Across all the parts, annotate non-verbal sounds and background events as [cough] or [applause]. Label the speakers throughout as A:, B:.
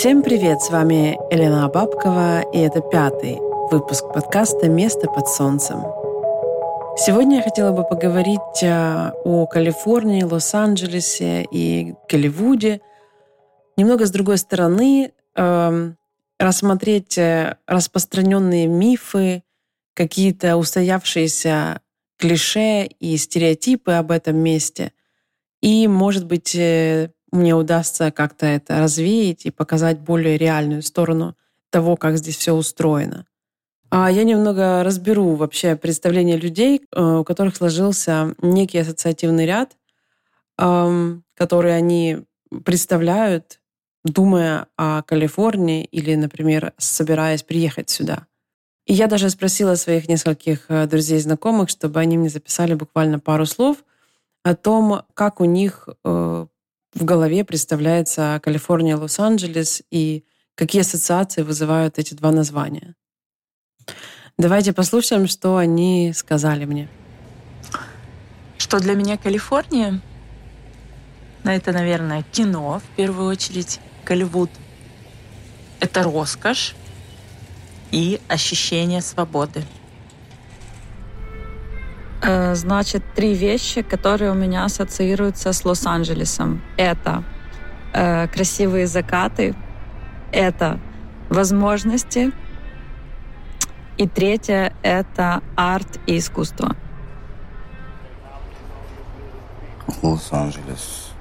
A: Всем привет! С вами Елена Бабкова, и это пятый выпуск подкаста «Место под солнцем». Сегодня я хотела бы поговорить э, о Калифорнии, Лос-Анджелесе и Голливуде. Немного с другой стороны, эм, рассмотреть э, распространенные мифы, какие-то устоявшиеся клише и стереотипы об этом месте. И, может быть, э, мне удастся как-то это развеять и показать более реальную сторону того, как здесь все устроено. А я немного разберу вообще представление людей, э, у которых сложился некий ассоциативный ряд, который они представляют, думая о Калифорнии или, например, собираясь приехать сюда. И я даже спросила своих нескольких э, друзей и знакомых, чтобы они мне записали буквально пару слов о том, как у них э, в голове представляется Калифорния, Лос-Анджелес и какие ассоциации вызывают эти два названия. Давайте послушаем, что они сказали мне.
B: Что для меня Калифорния? Ну, это, наверное, кино в первую очередь, Голливуд. Это роскошь и ощущение свободы.
C: Э, значит, три вещи, которые у меня ассоциируются с Лос-Анджелесом. Это э, красивые закаты, это возможности, и третье — это арт и искусство.
D: Лос-Анджелес.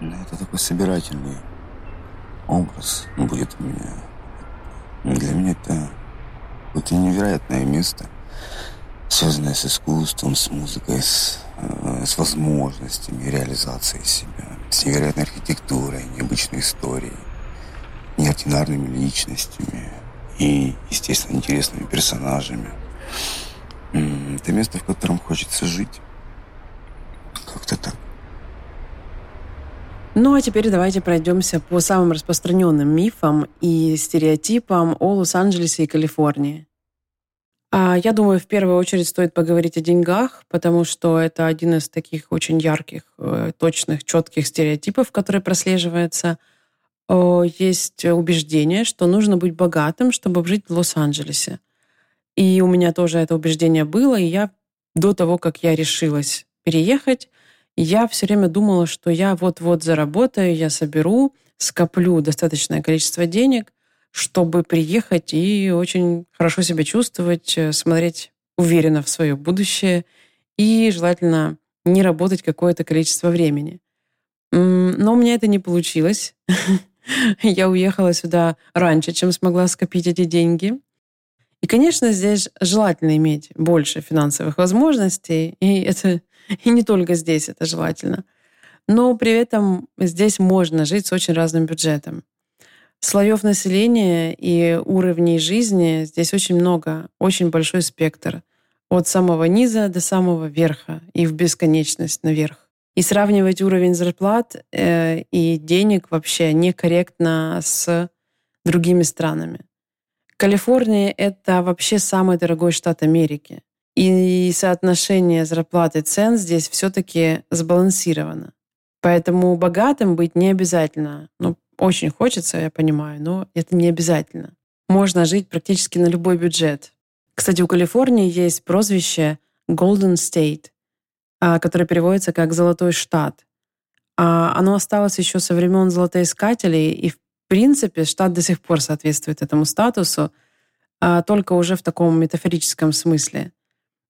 D: Ну, это такой собирательный образ будет у меня. Для меня это, это невероятное место — связанная с искусством, с музыкой, с, э, с возможностями реализации себя, с невероятной архитектурой, необычной историей, неординарными личностями и, естественно, интересными персонажами. Это место, в котором хочется жить. Как-то так.
A: Ну а теперь давайте пройдемся по самым распространенным мифам и стереотипам о Лос-Анджелесе и Калифорнии. А, я думаю, в первую очередь стоит поговорить о деньгах, потому что это один из таких очень ярких, э, точных, четких стереотипов, который прослеживается. Есть убеждение, что нужно быть богатым, чтобы жить в Лос-Анджелесе. И у меня тоже это убеждение было, и я до того, как я решилась переехать, я все время думала, что я вот-вот заработаю, я соберу, скоплю достаточное количество денег, чтобы приехать и очень хорошо себя чувствовать, э, смотреть уверенно в свое будущее и желательно не работать какое-то количество времени. Но у меня это не получилось. [laughs] Я уехала сюда раньше, чем смогла скопить эти деньги. И, конечно, здесь желательно иметь больше финансовых возможностей, и это [laughs] и не только здесь это желательно. Но при этом здесь можно жить с очень разным бюджетом. Слоев населения и уровней жизни здесь очень много, очень большой спектр. От самого низа до самого верха и в бесконечность наверх. И сравнивать уровень зарплат э, и денег вообще некорректно с другими странами. Калифорния — это вообще самый дорогой штат Америки. И соотношение зарплат и цен здесь все-таки сбалансировано. Поэтому богатым быть не обязательно. Ну, очень хочется, я понимаю, но это не обязательно. Можно жить практически на любой бюджет. Кстати, у Калифорнии есть прозвище Golden State, а, которое переводится как «золотой штат». А, оно осталось еще со времен золотоискателей, и в принципе штат до сих пор соответствует этому статусу, а, только уже в таком метафорическом смысле.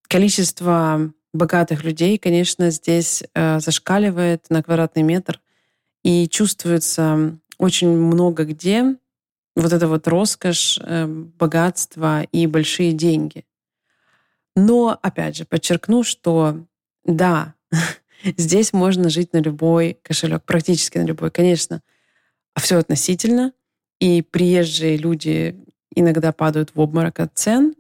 A: Количество богатых людей, конечно, здесь э, зашкаливает на квадратный метр, и чувствуется очень много где вот это вот роскошь, э, богатство и большие деньги. Но, опять же, подчеркну, что да, [laughs] здесь можно жить на любой кошелек, практически на любой, конечно. Все относительно. И приезжие люди иногда падают в обморок от цен.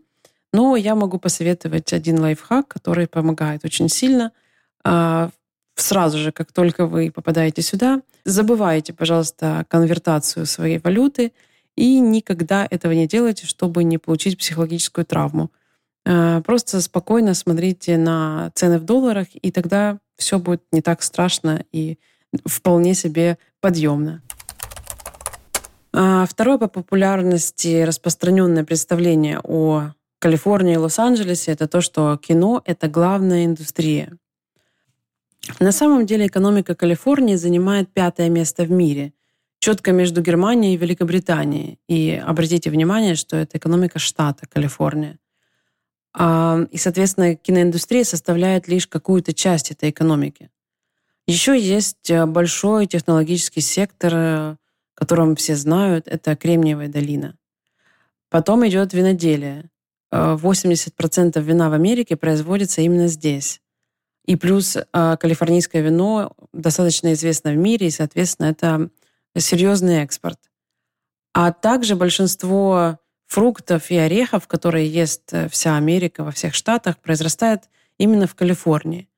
A: Но я могу посоветовать один лайфхак, который помогает очень сильно. А, сразу же, как только вы попадаете сюда, забывайте, пожалуйста, конвертацию своей валюты и никогда этого не делайте, чтобы не получить психологическую травму. Э, просто спокойно смотрите на цены в долларах, и тогда все будет не так страшно и вполне себе подъемно. А второе по популярности распространенное представление о Калифорнии и Лос-Анджелесе это то, что кино — это главная индустрия. На самом деле экономика Калифорнии занимает пятое место в мире, четко между Германией и Великобританией. И обратите внимание, что это экономика штата Калифорния. А, и, соответственно, киноиндустрия составляет лишь какую-то часть этой экономики. Еще есть э, большой технологический сектор, э, которым все знают, это Кремниевая долина. Потом идет виноделие. 80% э, вина в Америке производится именно здесь. И плюс калифорнийское вино достаточно известно в мире, и, соответственно, это серьезный экспорт. А также большинство фруктов и орехов, которые ест э, вся Америка во всех штатах, произрастает именно в Калифорнии.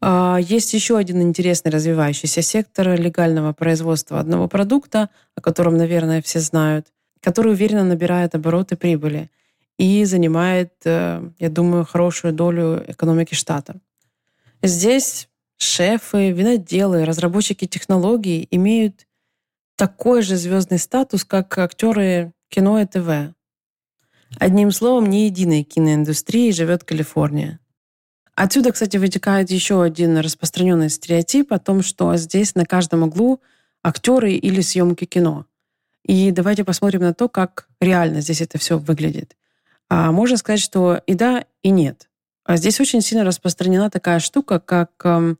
A: А, есть еще один интересный развивающийся сектор легального производства одного продукта, о котором, наверное, все знают, который уверенно набирает обороты прибыли и занимает, э, я думаю, хорошую долю экономики штата. Здесь шефы, виноделы, разработчики технологий имеют такой же звездный статус, как актеры кино и ТВ. Одним словом, не единой киноиндустрии живет Калифорния. Отсюда, кстати, вытекает еще один распространенный стереотип о том, что здесь на каждом углу актеры или съемки кино. И давайте посмотрим на то, как реально здесь это все выглядит. А можно сказать, что и да, и нет. А здесь очень сильно распространена такая штука, как эм,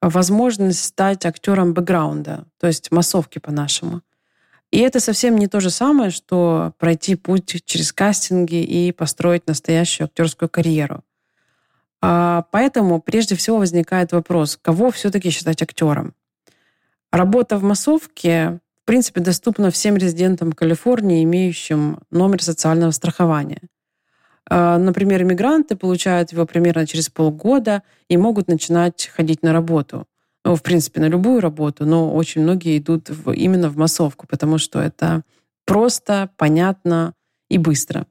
A: возможность стать актером бэкграунда, то есть массовки по-нашему. И это совсем не то же самое, что пройти путь через кастинги и построить настоящую актерскую карьеру. А поэтому прежде всего возникает вопрос, кого все-таки считать актером? Работа в массовке, принципе, доступна всем резидентам Калифорнии, имеющим номер социального страхования. А, например, иммигранты получают его примерно через полгода и могут начинать ходить на работу ну, в принципе, на любую работу, но очень многие идут в, именно в массовку, потому что это просто, понятно и быстро.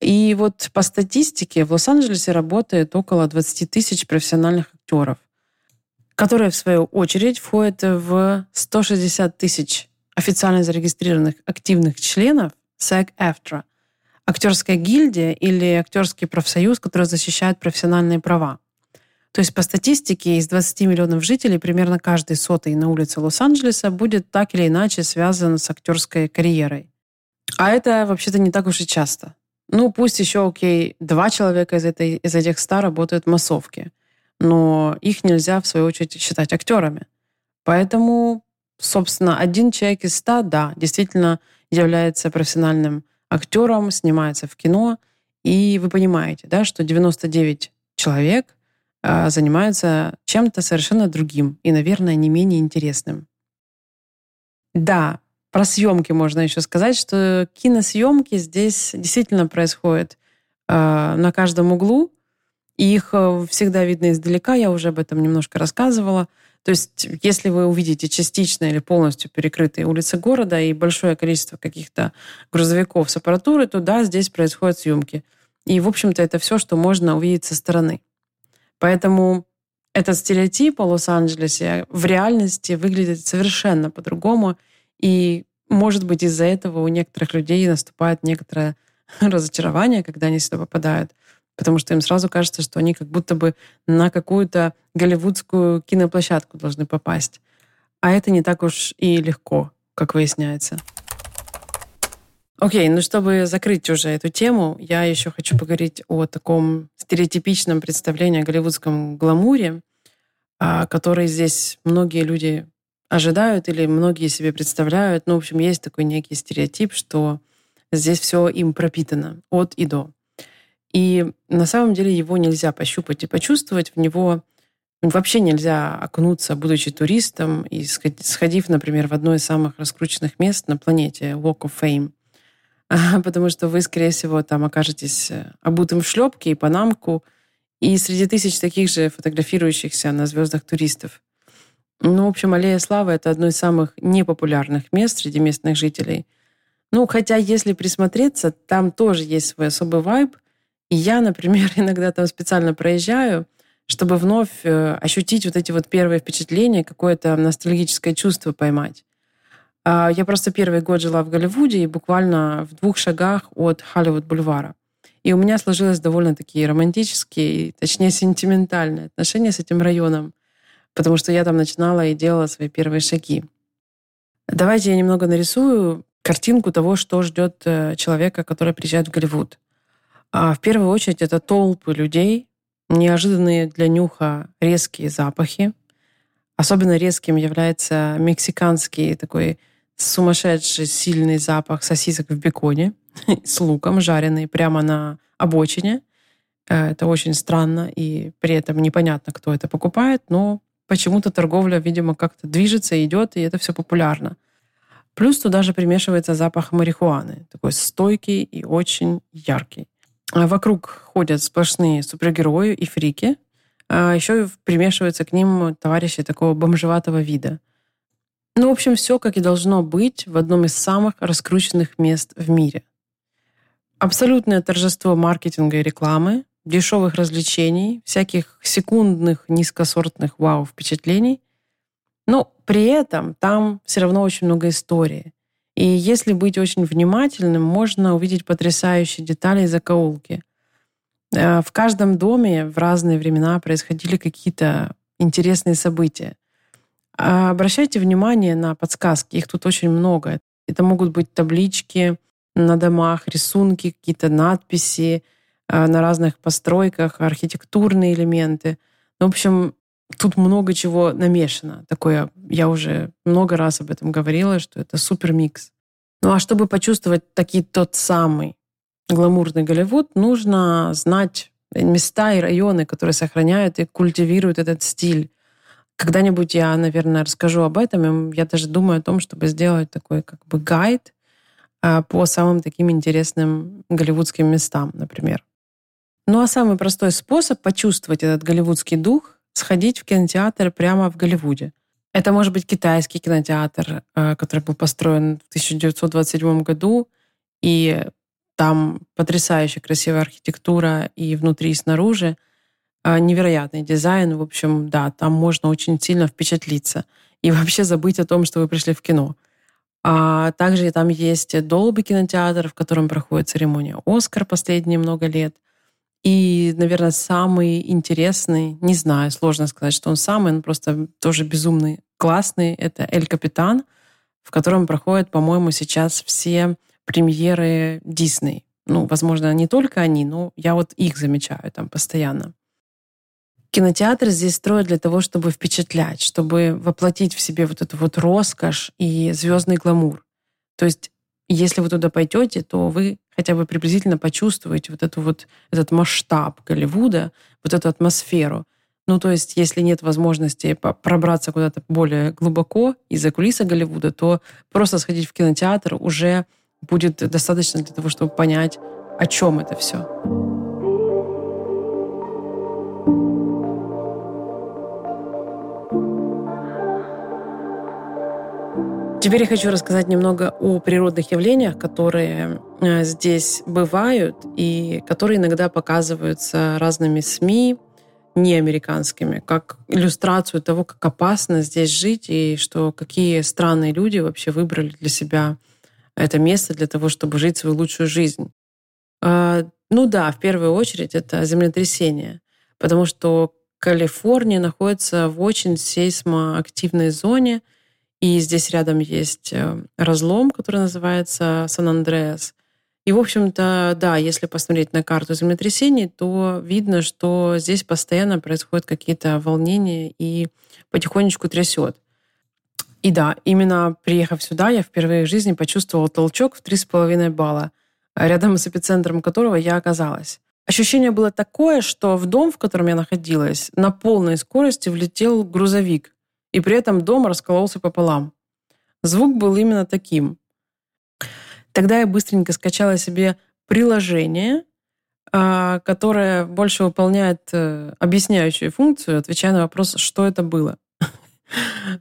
A: И вот по статистике в Лос-Анджелесе работает около 20 тысяч профессиональных актеров, которые, в свою очередь, входят в 160 тысяч официально зарегистрированных активных членов SAG-AFTRA, актерская гильдия или актерский профсоюз, который защищает профессиональные права. То есть по статистике из 20 миллионов жителей примерно каждый сотый на улице Лос-Анджелеса будет так или иначе связан с актерской карьерой. А это вообще-то не так уж и часто. Ну, пусть еще, окей, два человека из, этой, из этих ста работают в массовке, но их нельзя, в свою очередь, считать актерами. Поэтому, собственно, один человек из ста, да, действительно является профессиональным актером, снимается в кино, и вы понимаете, да, что 99 человек а, занимаются чем-то совершенно другим и, наверное, не менее интересным. Да, про съемки можно еще сказать, что киносъемки здесь действительно происходят э, на каждом углу, и их э, всегда видно издалека, я уже об этом немножко рассказывала. То есть, если вы увидите частично или полностью перекрытые улицы города и большое количество каких-то грузовиков с аппаратурой, то да, здесь происходят съемки. И, в общем-то, это все, что можно увидеть со стороны. Поэтому этот стереотип о Лос-Анджелесе в реальности выглядит совершенно по-другому. И, может быть, из-за этого у некоторых людей наступает некоторое [laughs] разочарование, когда они сюда попадают, потому что им сразу кажется, что они как будто бы на какую-то голливудскую киноплощадку должны попасть. А это не так уж и легко, как выясняется. Окей, okay, ну чтобы закрыть уже эту тему, я еще хочу поговорить о таком стереотипичном представлении о голливудском гламуре, а, который здесь многие люди ожидают или многие себе представляют. Ну, в общем, есть такой некий стереотип, что здесь все им пропитано от и до. И на самом деле его нельзя пощупать и почувствовать, в него вообще нельзя окунуться, будучи туристом и сходив, например, в одно из самых раскрученных мест на планете, Walk of Fame [laughs] – потому что вы, скорее всего, там окажетесь э, обутым в шлепке и панамку, и среди тысяч таких же фотографирующихся на звездах туристов. Ну, в общем, Аллея Славы — это одно из самых непопулярных мест среди местных жителей. Ну, хотя, если присмотреться, там тоже есть свой особый вайб. И я, например, [laughs] иногда там специально проезжаю, чтобы вновь э, ощутить вот эти вот первые впечатления, какое-то ностальгическое чувство поймать. А, я просто первый год жила в Голливуде и буквально в двух шагах от Холливуд-бульвара. И у меня сложилось довольно такие романтические, точнее сентиментальные отношения с этим районом, потому что я там начинала и делала свои первые шаги. Давайте я немного нарисую картинку того, что ждет э, человека, который приезжает в Голливуд. А в первую очередь это толпы людей, неожиданные для нюха резкие запахи. Особенно резким является мексиканский такой сумасшедший сильный запах сосисок в беконе [laughs] с луком, жареный прямо на обочине. Э, это очень странно, и при этом непонятно, кто это покупает, но почему-то торговля, видимо, как-то движется, идет, и это все популярно. Плюс туда же примешивается запах марихуаны, такой стойкий и очень яркий. А вокруг ходят сплошные супергерои и фрики. А еще примешиваются к ним товарищи такого бомжеватого вида. Ну, в общем, все как и должно быть в одном из самых раскрученных мест в мире. Абсолютное торжество маркетинга и рекламы, дешевых развлечений, всяких секундных низкосортных вау-впечатлений. Но при этом там все равно очень много истории. И если быть очень внимательным, можно увидеть потрясающие детали и закоулки. Э, в каждом доме в разные времена происходили какие-то интересные события. А обращайте внимание на подсказки, их тут очень много. Это могут быть таблички на домах, рисунки, какие-то надписи э, на разных постройках, архитектурные элементы. Ну, в общем, тут много чего намешано. Такое, я уже много раз об этом говорила, что это супер микс. Ну а чтобы почувствовать таки тот самый гламурный Голливуд, нужно знать места и районы, которые сохраняют и культивируют этот стиль. Когда-нибудь я, наверное, расскажу об этом. Я даже думаю о том, чтобы сделать такой как бы гайд а, по самым таким интересным голливудским местам, например. Ну а самый простой способ почувствовать этот голливудский дух — сходить в кинотеатр прямо в Голливуде. Это может быть китайский кинотеатр, э, который был построен в 1927 году, и там потрясающе красивая архитектура и внутри, и снаружи. Э, невероятный дизайн. В общем, да, там можно очень сильно впечатлиться и вообще забыть о том, что вы пришли в кино. А также там есть Dolby кинотеатр, в котором проходит церемония «Оскар» последние много лет. И, наверное, самый интересный, не знаю, сложно сказать, что он самый, он просто тоже безумный, классный, это «Эль Капитан», в котором проходят, по-моему, сейчас все премьеры Дисней. Ну, возможно, не только они, но я вот их замечаю там постоянно. Кинотеатр здесь строят для того, чтобы впечатлять, чтобы воплотить в себе вот эту вот роскошь и звездный гламур. То есть если вы туда пойдете, то вы хотя бы приблизительно почувствуете вот эту вот, этот масштаб Голливуда, вот эту атмосферу. Ну, то есть, если нет возможности пробраться куда-то более глубоко из-за кулиса Голливуда, то просто сходить в кинотеатр уже будет достаточно для того, чтобы понять, о чем это все. Теперь я хочу рассказать немного о природных явлениях, которые здесь бывают и которые иногда показываются разными СМИ, не американскими, как иллюстрацию того, как опасно здесь жить и что какие странные люди вообще выбрали для себя это место для того, чтобы жить свою лучшую жизнь. А, ну да, в первую очередь это землетрясение, потому что Калифорния находится в очень сейсмоактивной зоне – и здесь рядом есть э, разлом, который называется Сан-Андреас. И, в общем-то, да, если посмотреть на карту землетрясений, то видно, что здесь постоянно происходят какие-то волнения и потихонечку трясет. И да, именно приехав сюда, я впервые в жизни почувствовала толчок в 3,5 балла, рядом с эпицентром которого я оказалась. Ощущение было такое, что в дом, в котором я находилась, на полной скорости влетел грузовик и при этом дом раскололся пополам. Звук был именно таким. Тогда я быстренько скачала себе приложение, а, которое больше выполняет э, объясняющую функцию, отвечая на вопрос, что это было. [laughs]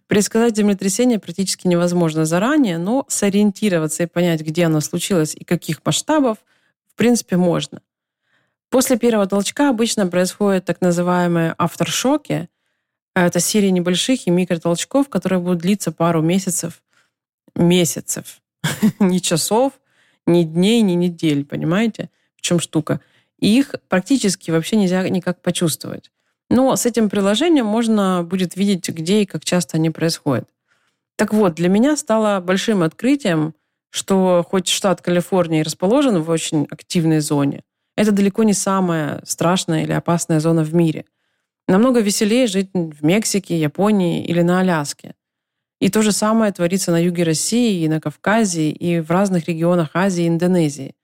A: Предсказать землетрясение практически невозможно заранее, но сориентироваться и понять, где оно случилось и каких масштабов, в принципе, можно. После первого толчка обычно происходят так называемые авторшоки. Это серия небольших и микротолчков, которые будут длиться пару месяцев. Месяцев. [laughs] не часов, ни дней, ни недель, понимаете? В чем штука? И их практически вообще нельзя никак почувствовать. Но с этим приложением можно будет видеть, где и как часто они происходят. Так вот, для меня стало большим открытием, что хоть штат Калифорния расположен в очень активной зоне, это далеко не самая страшная или опасная зона в мире. Намного веселее жить в Мексике, Японии или на Аляске. И то же самое творится на юге России, и на Кавказе, и в разных регионах Азии и Индонезии.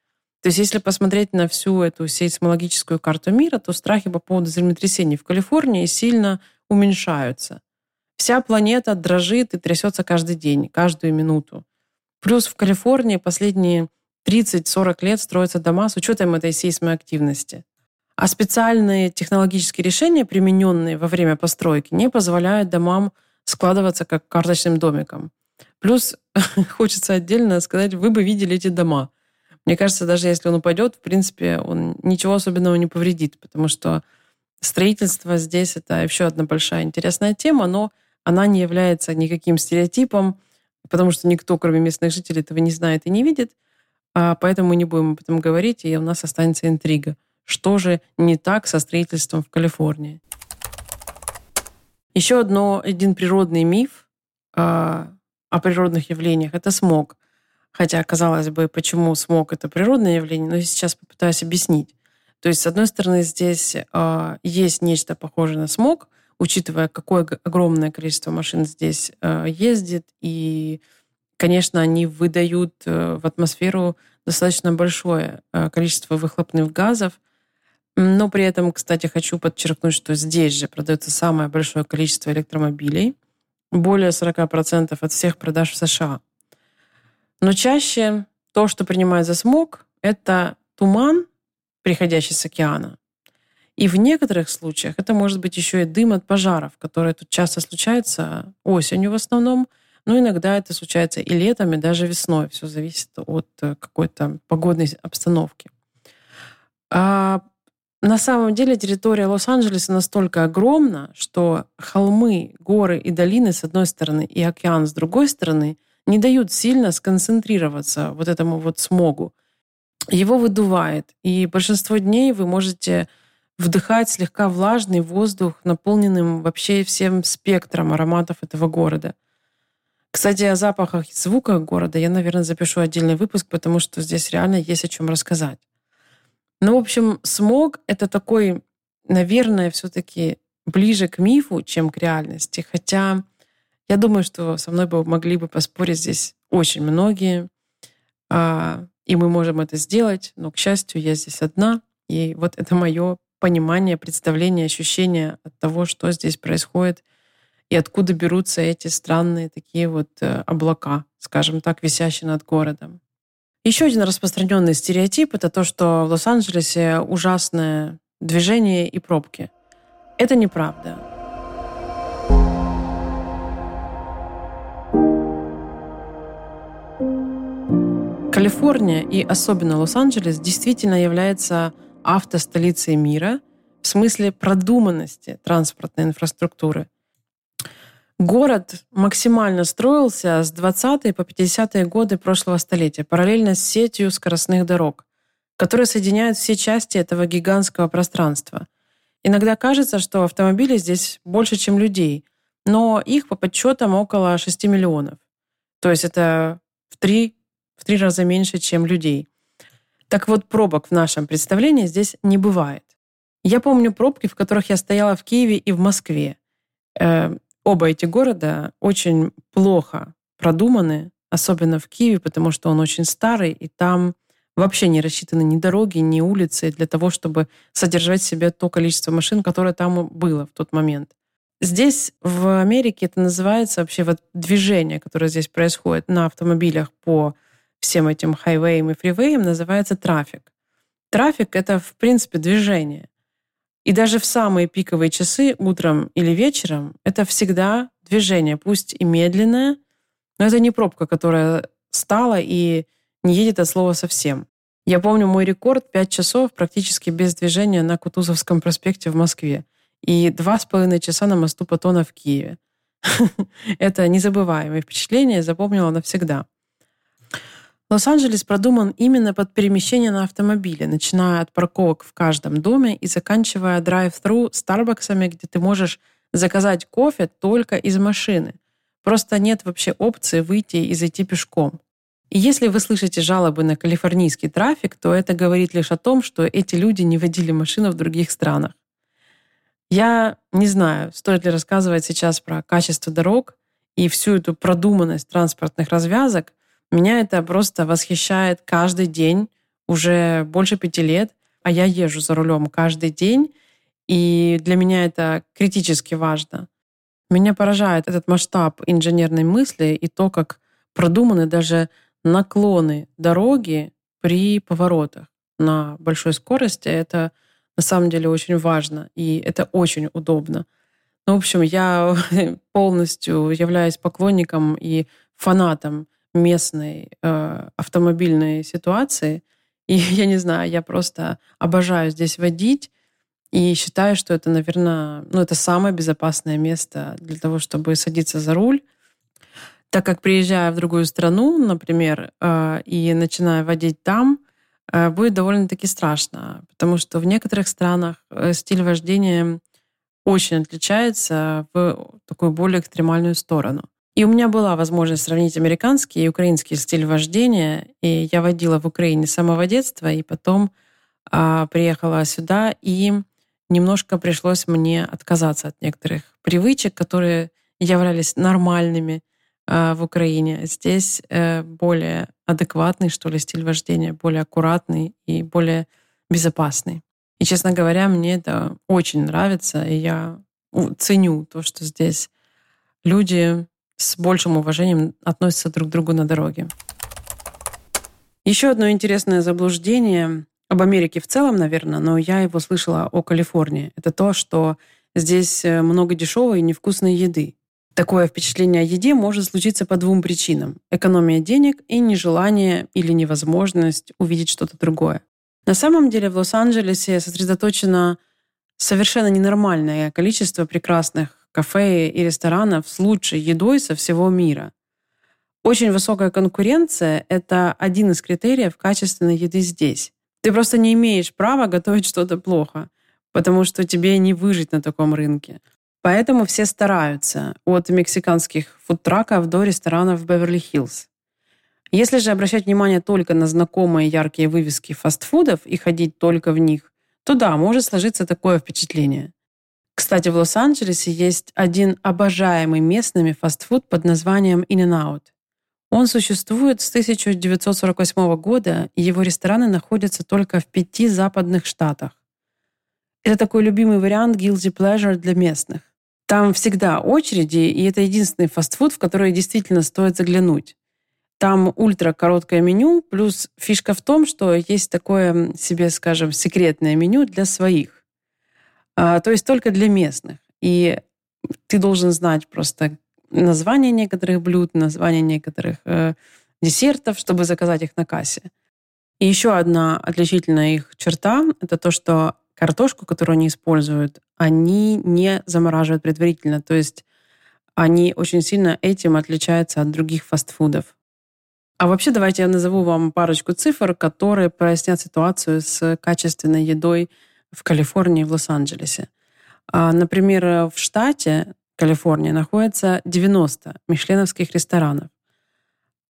A: То есть если посмотреть на всю эту сейсмологическую карту мира, то страхи по поводу землетрясений в Калифорнии сильно уменьшаются. Вся планета дрожит и трясется каждый день, каждую минуту. Плюс в Калифорнии последние 30-40 лет строятся дома с учетом этой сейсмой активности. А специальные технологические решения, примененные во время постройки, не позволяют домам складываться как карточным домиком. Плюс [laughs] хочется отдельно сказать, вы бы видели эти дома. Мне кажется, даже если он упадет, в принципе, он ничего особенного не повредит, потому что строительство здесь это еще одна большая интересная тема, но она не является никаким стереотипом, потому что никто, кроме местных жителей, этого не знает и не видит. А поэтому мы не будем об этом говорить, и у нас останется интрига. Что же не так со строительством в Калифорнии? Еще одно, один природный миф э, о природных явлениях – это смог. Хотя, казалось бы, почему смог – это природное явление, но я сейчас попытаюсь объяснить. То есть, с одной стороны, здесь э, есть нечто похожее на смог, учитывая, какое огромное количество машин здесь э, ездит, и, конечно, они выдают э, в атмосферу достаточно большое э, количество выхлопных газов, но при этом, кстати, хочу подчеркнуть, что здесь же продается самое большое количество электромобилей, более 40% от всех продаж в США. Но чаще то, что принимают за смог, это туман, приходящий с океана. И в некоторых случаях это может быть еще и дым от пожаров, которые тут часто случаются осенью в основном, но иногда это случается и летом, и даже весной. Все зависит от э, какой-то погодной обстановки. А на самом деле территория Лос-Анджелеса настолько огромна, что холмы, горы и долины с одной стороны и океан с другой стороны не дают сильно сконцентрироваться вот этому вот смогу. Его выдувает, и большинство дней вы можете вдыхать слегка влажный воздух, наполненным вообще всем спектром ароматов этого города. Кстати, о запахах и звуках города я, наверное, запишу отдельный выпуск, потому что здесь реально есть о чем рассказать. Ну, в общем, смог — это такой, наверное, все-таки ближе к мифу, чем к реальности. Хотя я думаю, что со мной бы могли бы поспорить здесь очень многие, а, и мы можем это сделать, но, к счастью, я здесь одна, и вот это мое понимание, представление, ощущение от того, что здесь происходит и откуда берутся эти странные такие вот э, облака, скажем так, висящие над городом. Еще один распространенный стереотип – это то, что в Лос-Анджелесе ужасное движение и пробки. Это неправда. Калифорния и особенно Лос-Анджелес действительно является автостолицей мира в смысле продуманности транспортной инфраструктуры – Город максимально строился с 20 по 50-е годы прошлого столетия, параллельно с сетью скоростных дорог, которые соединяют все части этого гигантского пространства. Иногда кажется, что автомобилей здесь больше, чем людей, но их по подсчетам около 6 миллионов. То есть это в три, в три раза меньше, чем людей. Так вот, пробок в нашем представлении здесь не бывает. Я помню пробки, в которых я стояла в Киеве и в Москве. Оба эти города очень плохо продуманы, особенно в Киеве, потому что он очень старый, и там вообще не рассчитаны ни дороги, ни улицы для того, чтобы содержать в себе то количество машин, которое там было в тот момент. Здесь, в Америке, это называется вообще вот движение, которое здесь происходит на автомобилях по всем этим хайвеям и фривеям, называется трафик. Трафик — это, в принципе, движение. И даже в самые пиковые часы, утром или вечером, это всегда движение, пусть и медленное, но это не пробка, которая стала и не едет от слова совсем. Я помню мой рекорд 5 часов практически без движения на Кутузовском проспекте в Москве и два с половиной часа на мосту Патона в Киеве. [laughs] Это незабываемое впечатление, запомнила навсегда. Лос-Анджелес продуман именно под перемещение на автомобиле, начиная от парковок в каждом доме и заканчивая драйв-тру Старбаксами, где ты можешь заказать кофе только из машины. Просто нет вообще опции выйти и зайти пешком. И если вы слышите жалобы на калифорнийский трафик, то это говорит лишь о том, что эти люди не водили машину в других странах. Я не знаю, стоит ли рассказывать сейчас про качество дорог и всю эту продуманность транспортных развязок. Меня это просто восхищает каждый день, уже больше пяти лет, а я езжу за рулем каждый день, и для меня это критически важно. Меня поражает этот масштаб инженерной мысли и то, как продуманы даже наклоны дороги при поворотах на большой скорости. Это на самом деле очень важно, и это очень удобно. Ну, в общем, я [laughs] полностью являюсь поклонником и фанатом местной э, автомобильной ситуации. И [laughs] я не знаю, я просто обожаю здесь водить и считаю, что это, наверное, ну, это самое безопасное место для того, чтобы садиться за руль. Так как приезжая в другую страну, например, э, и начиная водить там, Э, будет довольно-таки страшно, потому что в некоторых странах э, стиль вождения очень отличается в такую более экстремальную сторону. И у меня была возможность сравнить американский и украинский стиль вождения, и я водила в Украине с самого детства, и потом а, приехала сюда, и немножко пришлось мне отказаться от некоторых привычек, которые являлись нормальными а, в Украине. Здесь э, более адекватный, что ли, стиль вождения, более аккуратный и более безопасный. И, честно говоря, мне это очень нравится, и я ценю то, что здесь люди с большим уважением относятся друг к другу на дороге. Еще одно интересное заблуждение об Америке в целом, наверное, но я его слышала о Калифорнии. Это то, что здесь э, много дешевой и невкусной еды. Такое впечатление о еде может случиться по двум причинам. Экономия денег и нежелание или невозможность увидеть что-то другое. На самом деле в Лос-Анджелесе сосредоточено совершенно ненормальное количество прекрасных кафе и ресторанов с лучшей едой со всего мира. Очень высокая конкуренция – это один из критериев качественной еды здесь. Ты просто не имеешь права готовить что-то плохо, потому что тебе не выжить на таком рынке. Поэтому все стараются от мексиканских фудтраков до ресторанов в Беверли-Хиллз. Если же обращать внимание только на знакомые яркие вывески фастфудов и ходить только в них, то да, может сложиться такое впечатление. Кстати, в Лос-Анджелесе есть один обожаемый местными фастфуд под названием In-N-Out. Он существует с 1948 года, и его рестораны находятся только в пяти западных штатах. Это такой любимый вариант guilty pleasure для местных. Там всегда очереди, и это единственный фастфуд, в который действительно стоит заглянуть. Там ультра короткое меню, плюс фишка в том, что есть такое себе, скажем, секретное меню для своих. А, то есть только для местных. И ты должен знать просто название некоторых блюд, название некоторых э, десертов, чтобы заказать их на кассе. И еще одна отличительная их черта – это то, что картошку, которую они используют, они не замораживают предварительно. То есть они очень сильно этим отличаются от других фастфудов. А вообще давайте я назову вам парочку цифр, которые прояснят ситуацию с качественной едой в Калифорнии в Лос-Анджелесе. А, например, в штате Калифорния находится 90 мишленовских ресторанов,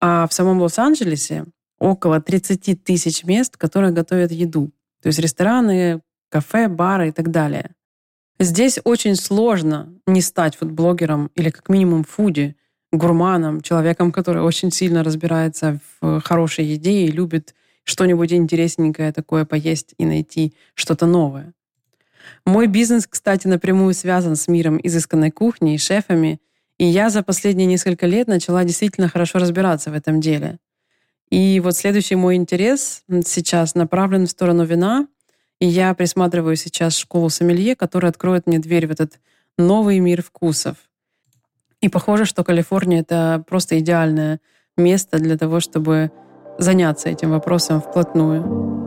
A: а в самом Лос-Анджелесе около 30 тысяч мест, которые готовят еду. То есть рестораны, кафе, бары и так далее. Здесь очень сложно не стать фудблогером или как минимум фуди, гурманом, человеком, который очень сильно разбирается в хорошей еде и любит что-нибудь интересненькое такое поесть и найти что-то новое. Мой бизнес, кстати, напрямую связан с миром изысканной кухни и шефами, и я за последние несколько лет начала действительно хорошо разбираться в этом деле. И вот следующий мой интерес сейчас направлен в сторону вина — и я присматриваю сейчас школу сомелье, которая откроет мне дверь в этот новый мир вкусов. И похоже, что Калифорния — это просто идеальное место для того, чтобы заняться этим вопросом вплотную.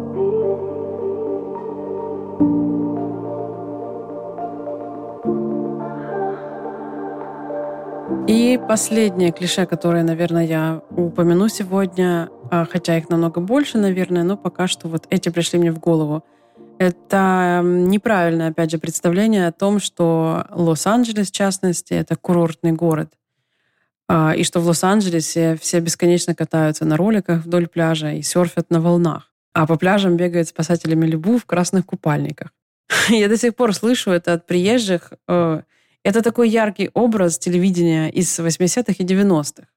A: И последнее клише, которое, наверное, я упомяну сегодня, а, хотя их намного больше, наверное, но пока что вот эти пришли мне в голову. Это неправильное, опять же, представление о том, что Лос-Анджелес, в частности, это курортный город. А, и что в Лос-Анджелесе все бесконечно катаются на роликах вдоль пляжа и серфят на волнах. А по пляжам бегают спасатели Малибу в красных купальниках. [laughs] Я до сих пор слышу это от приезжих. Э, это такой яркий образ телевидения из 80-х и 90-х.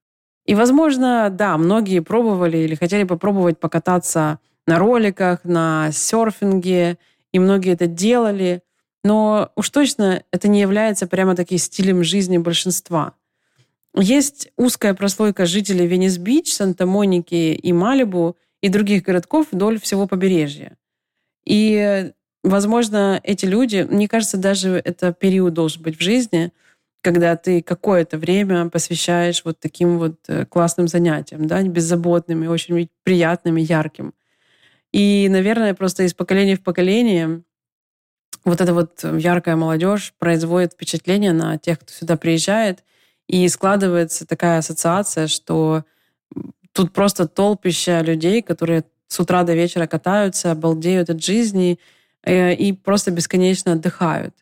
A: И, возможно, да, многие пробовали или хотели попробовать покататься на роликах, на серфинге, и многие это делали, но уж точно это не является прямо таким стилем жизни большинства. Есть узкая прослойка жителей Венес-Бич, Санта-Моники и Малибу и других городков вдоль всего побережья. И, возможно, эти люди, мне кажется, даже это период должен быть в жизни, когда ты какое-то время посвящаешь вот таким вот э, классным занятиям, да, беззаботным и очень приятным и ярким. И, наверное, просто из поколения в поколение вот эта вот яркая молодежь производит впечатление на тех, кто сюда приезжает, и складывается такая ассоциация, что тут просто толпища людей, которые с утра до вечера катаются, обалдеют от жизни э, и просто бесконечно отдыхают.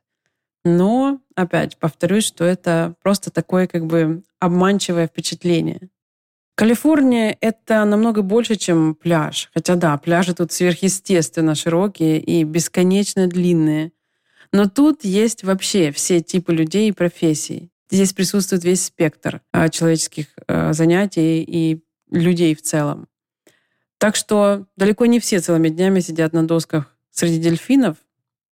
A: Но, опять, повторюсь, что это просто такое как бы обманчивое впечатление. Калифорния — это намного больше, чем пляж. Хотя да, пляжи тут сверхъестественно широкие и бесконечно длинные. Но тут есть вообще все типы людей и профессий. Здесь присутствует весь спектр а, человеческих а, занятий и людей в целом. Так что далеко не все целыми днями сидят на досках среди дельфинов,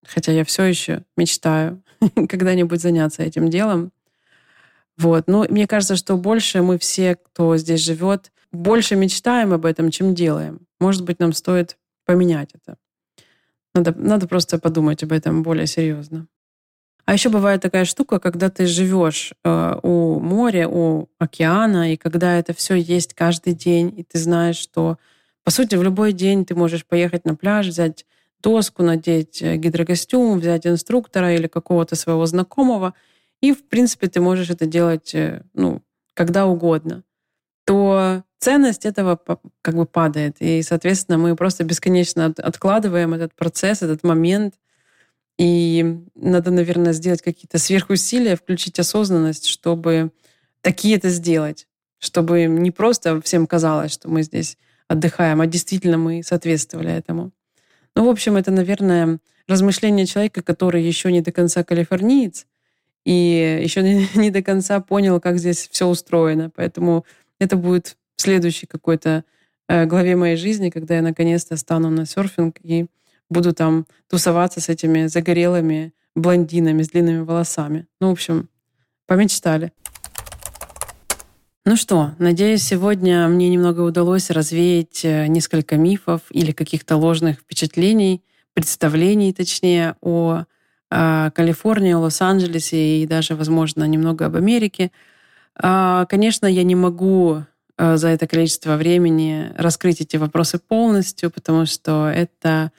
A: хотя я все еще мечтаю [laughs] когда-нибудь заняться этим делом. Вот. Но мне кажется, что больше мы все, кто здесь живет, больше мечтаем об этом, чем делаем. Может быть, нам стоит поменять это. Надо, надо просто подумать об этом более серьезно. А еще бывает такая штука, когда ты живешь э, у моря, у океана, и когда это все есть каждый день, и ты знаешь, что, по сути, в любой день ты можешь поехать на пляж, взять доску, надеть э, гидрокостюм, взять инструктора или какого-то своего знакомого — и, в принципе, ты можешь это делать э, ну, когда угодно, то ценность этого как бы падает. И, соответственно, мы просто бесконечно откладываем этот процесс, этот момент. И надо, наверное, сделать какие-то сверхусилия, включить осознанность, чтобы такие это сделать. Чтобы не просто всем казалось, что мы здесь отдыхаем, а действительно мы соответствовали этому. Ну, в общем, это, наверное, размышление человека, который еще не до конца калифорниец, и еще не, [laughs] не до конца понял, как здесь все устроено. Поэтому это будет в следующей какой-то э, главе моей жизни, когда я наконец-то стану на серфинг и буду там тусоваться с этими загорелыми блондинами с длинными волосами. Ну, в общем, помечтали. Ну что, надеюсь, сегодня мне немного удалось развеять э, несколько мифов или каких-то ложных впечатлений, представлений, точнее, о Калифорнии, Лос-Анджелесе и даже, возможно, немного об Америке. А, конечно, я не могу а, за это количество времени раскрыть эти вопросы полностью, потому что это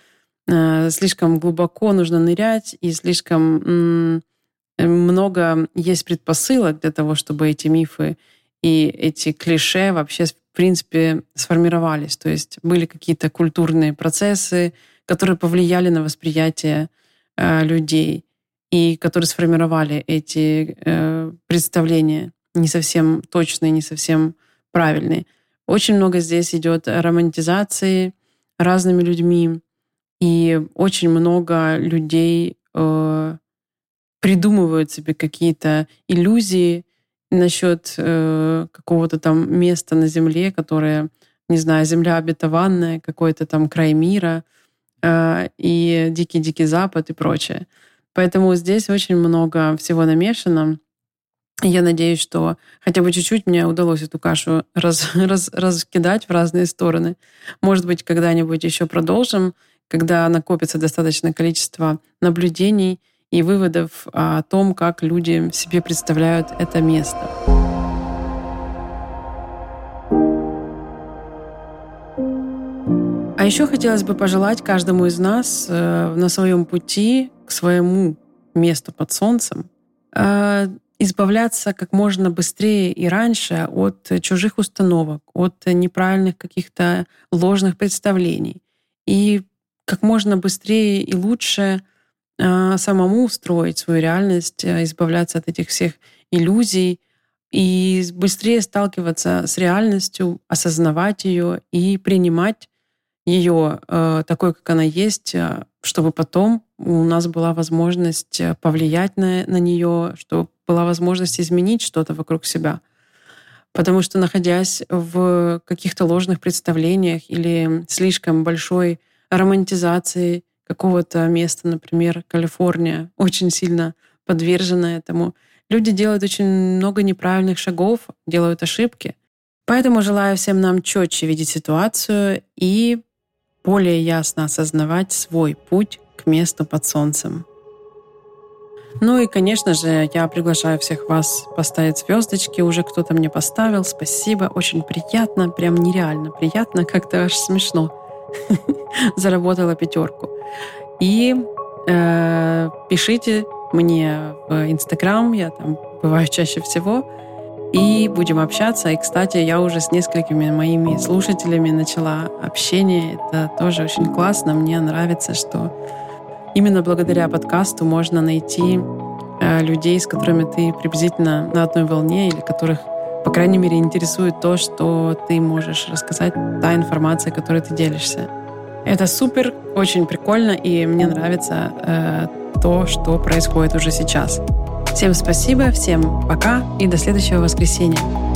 A: слишком глубоко нужно нырять, и слишком много есть предпосылок для того, чтобы эти мифы и эти клише вообще, в принципе, сформировались. То есть были какие-то культурные процессы, которые повлияли на восприятие Э, людей, и которые сформировали эти э, представления не совсем точные, не совсем правильные. Очень много здесь идет романтизации разными людьми, и очень много людей э, придумывают себе какие-то иллюзии насчет э, какого-то там места на Земле, которое, не знаю, Земля обетованная, какой-то там край мира — Э, и Дикий-Дикий Запад и прочее. Поэтому здесь очень много всего намешано. Я надеюсь, что хотя бы чуть-чуть мне удалось эту кашу раз, [laughs] раз, раскидать в разные стороны. Может быть, когда-нибудь еще продолжим, когда накопится достаточное количество наблюдений и выводов о том, как люди себе представляют это место. А еще хотелось бы пожелать каждому из нас э, на своем пути к своему месту под солнцем э, избавляться как можно быстрее и раньше от чужих установок, от неправильных каких-то ложных представлений. И как можно быстрее и лучше э, самому устроить свою реальность, э, избавляться от этих всех иллюзий и быстрее сталкиваться с реальностью, осознавать ее и принимать ее э, такой, как она есть, э, чтобы потом у нас была возможность повлиять на, на нее, чтобы была возможность изменить что-то вокруг себя. Потому что находясь в каких-то ложных представлениях или слишком большой романтизации какого-то места, например, Калифорния, очень сильно подвержена этому, люди делают очень много неправильных шагов, делают ошибки. Поэтому желаю всем нам четче видеть ситуацию и более ясно осознавать свой путь к месту под солнцем. Ну и, конечно же, я приглашаю всех вас поставить звездочки. Уже кто-то мне поставил. Спасибо. Очень приятно. Прям нереально приятно. Как-то аж смешно. [laughs] Заработала пятерку. И э, пишите мне в Инстаграм. Я там бываю чаще всего и будем общаться. И, кстати, я уже с несколькими моими слушателями начала общение. Это тоже очень классно. Мне нравится, что именно благодаря подкасту можно найти э, людей, с которыми ты приблизительно на одной волне или которых, по крайней мере, интересует то, что ты можешь рассказать, та информация, которой ты делишься. Это супер, очень прикольно, и мне нравится э, то, что происходит уже сейчас. Всем спасибо, всем пока и до следующего воскресенья.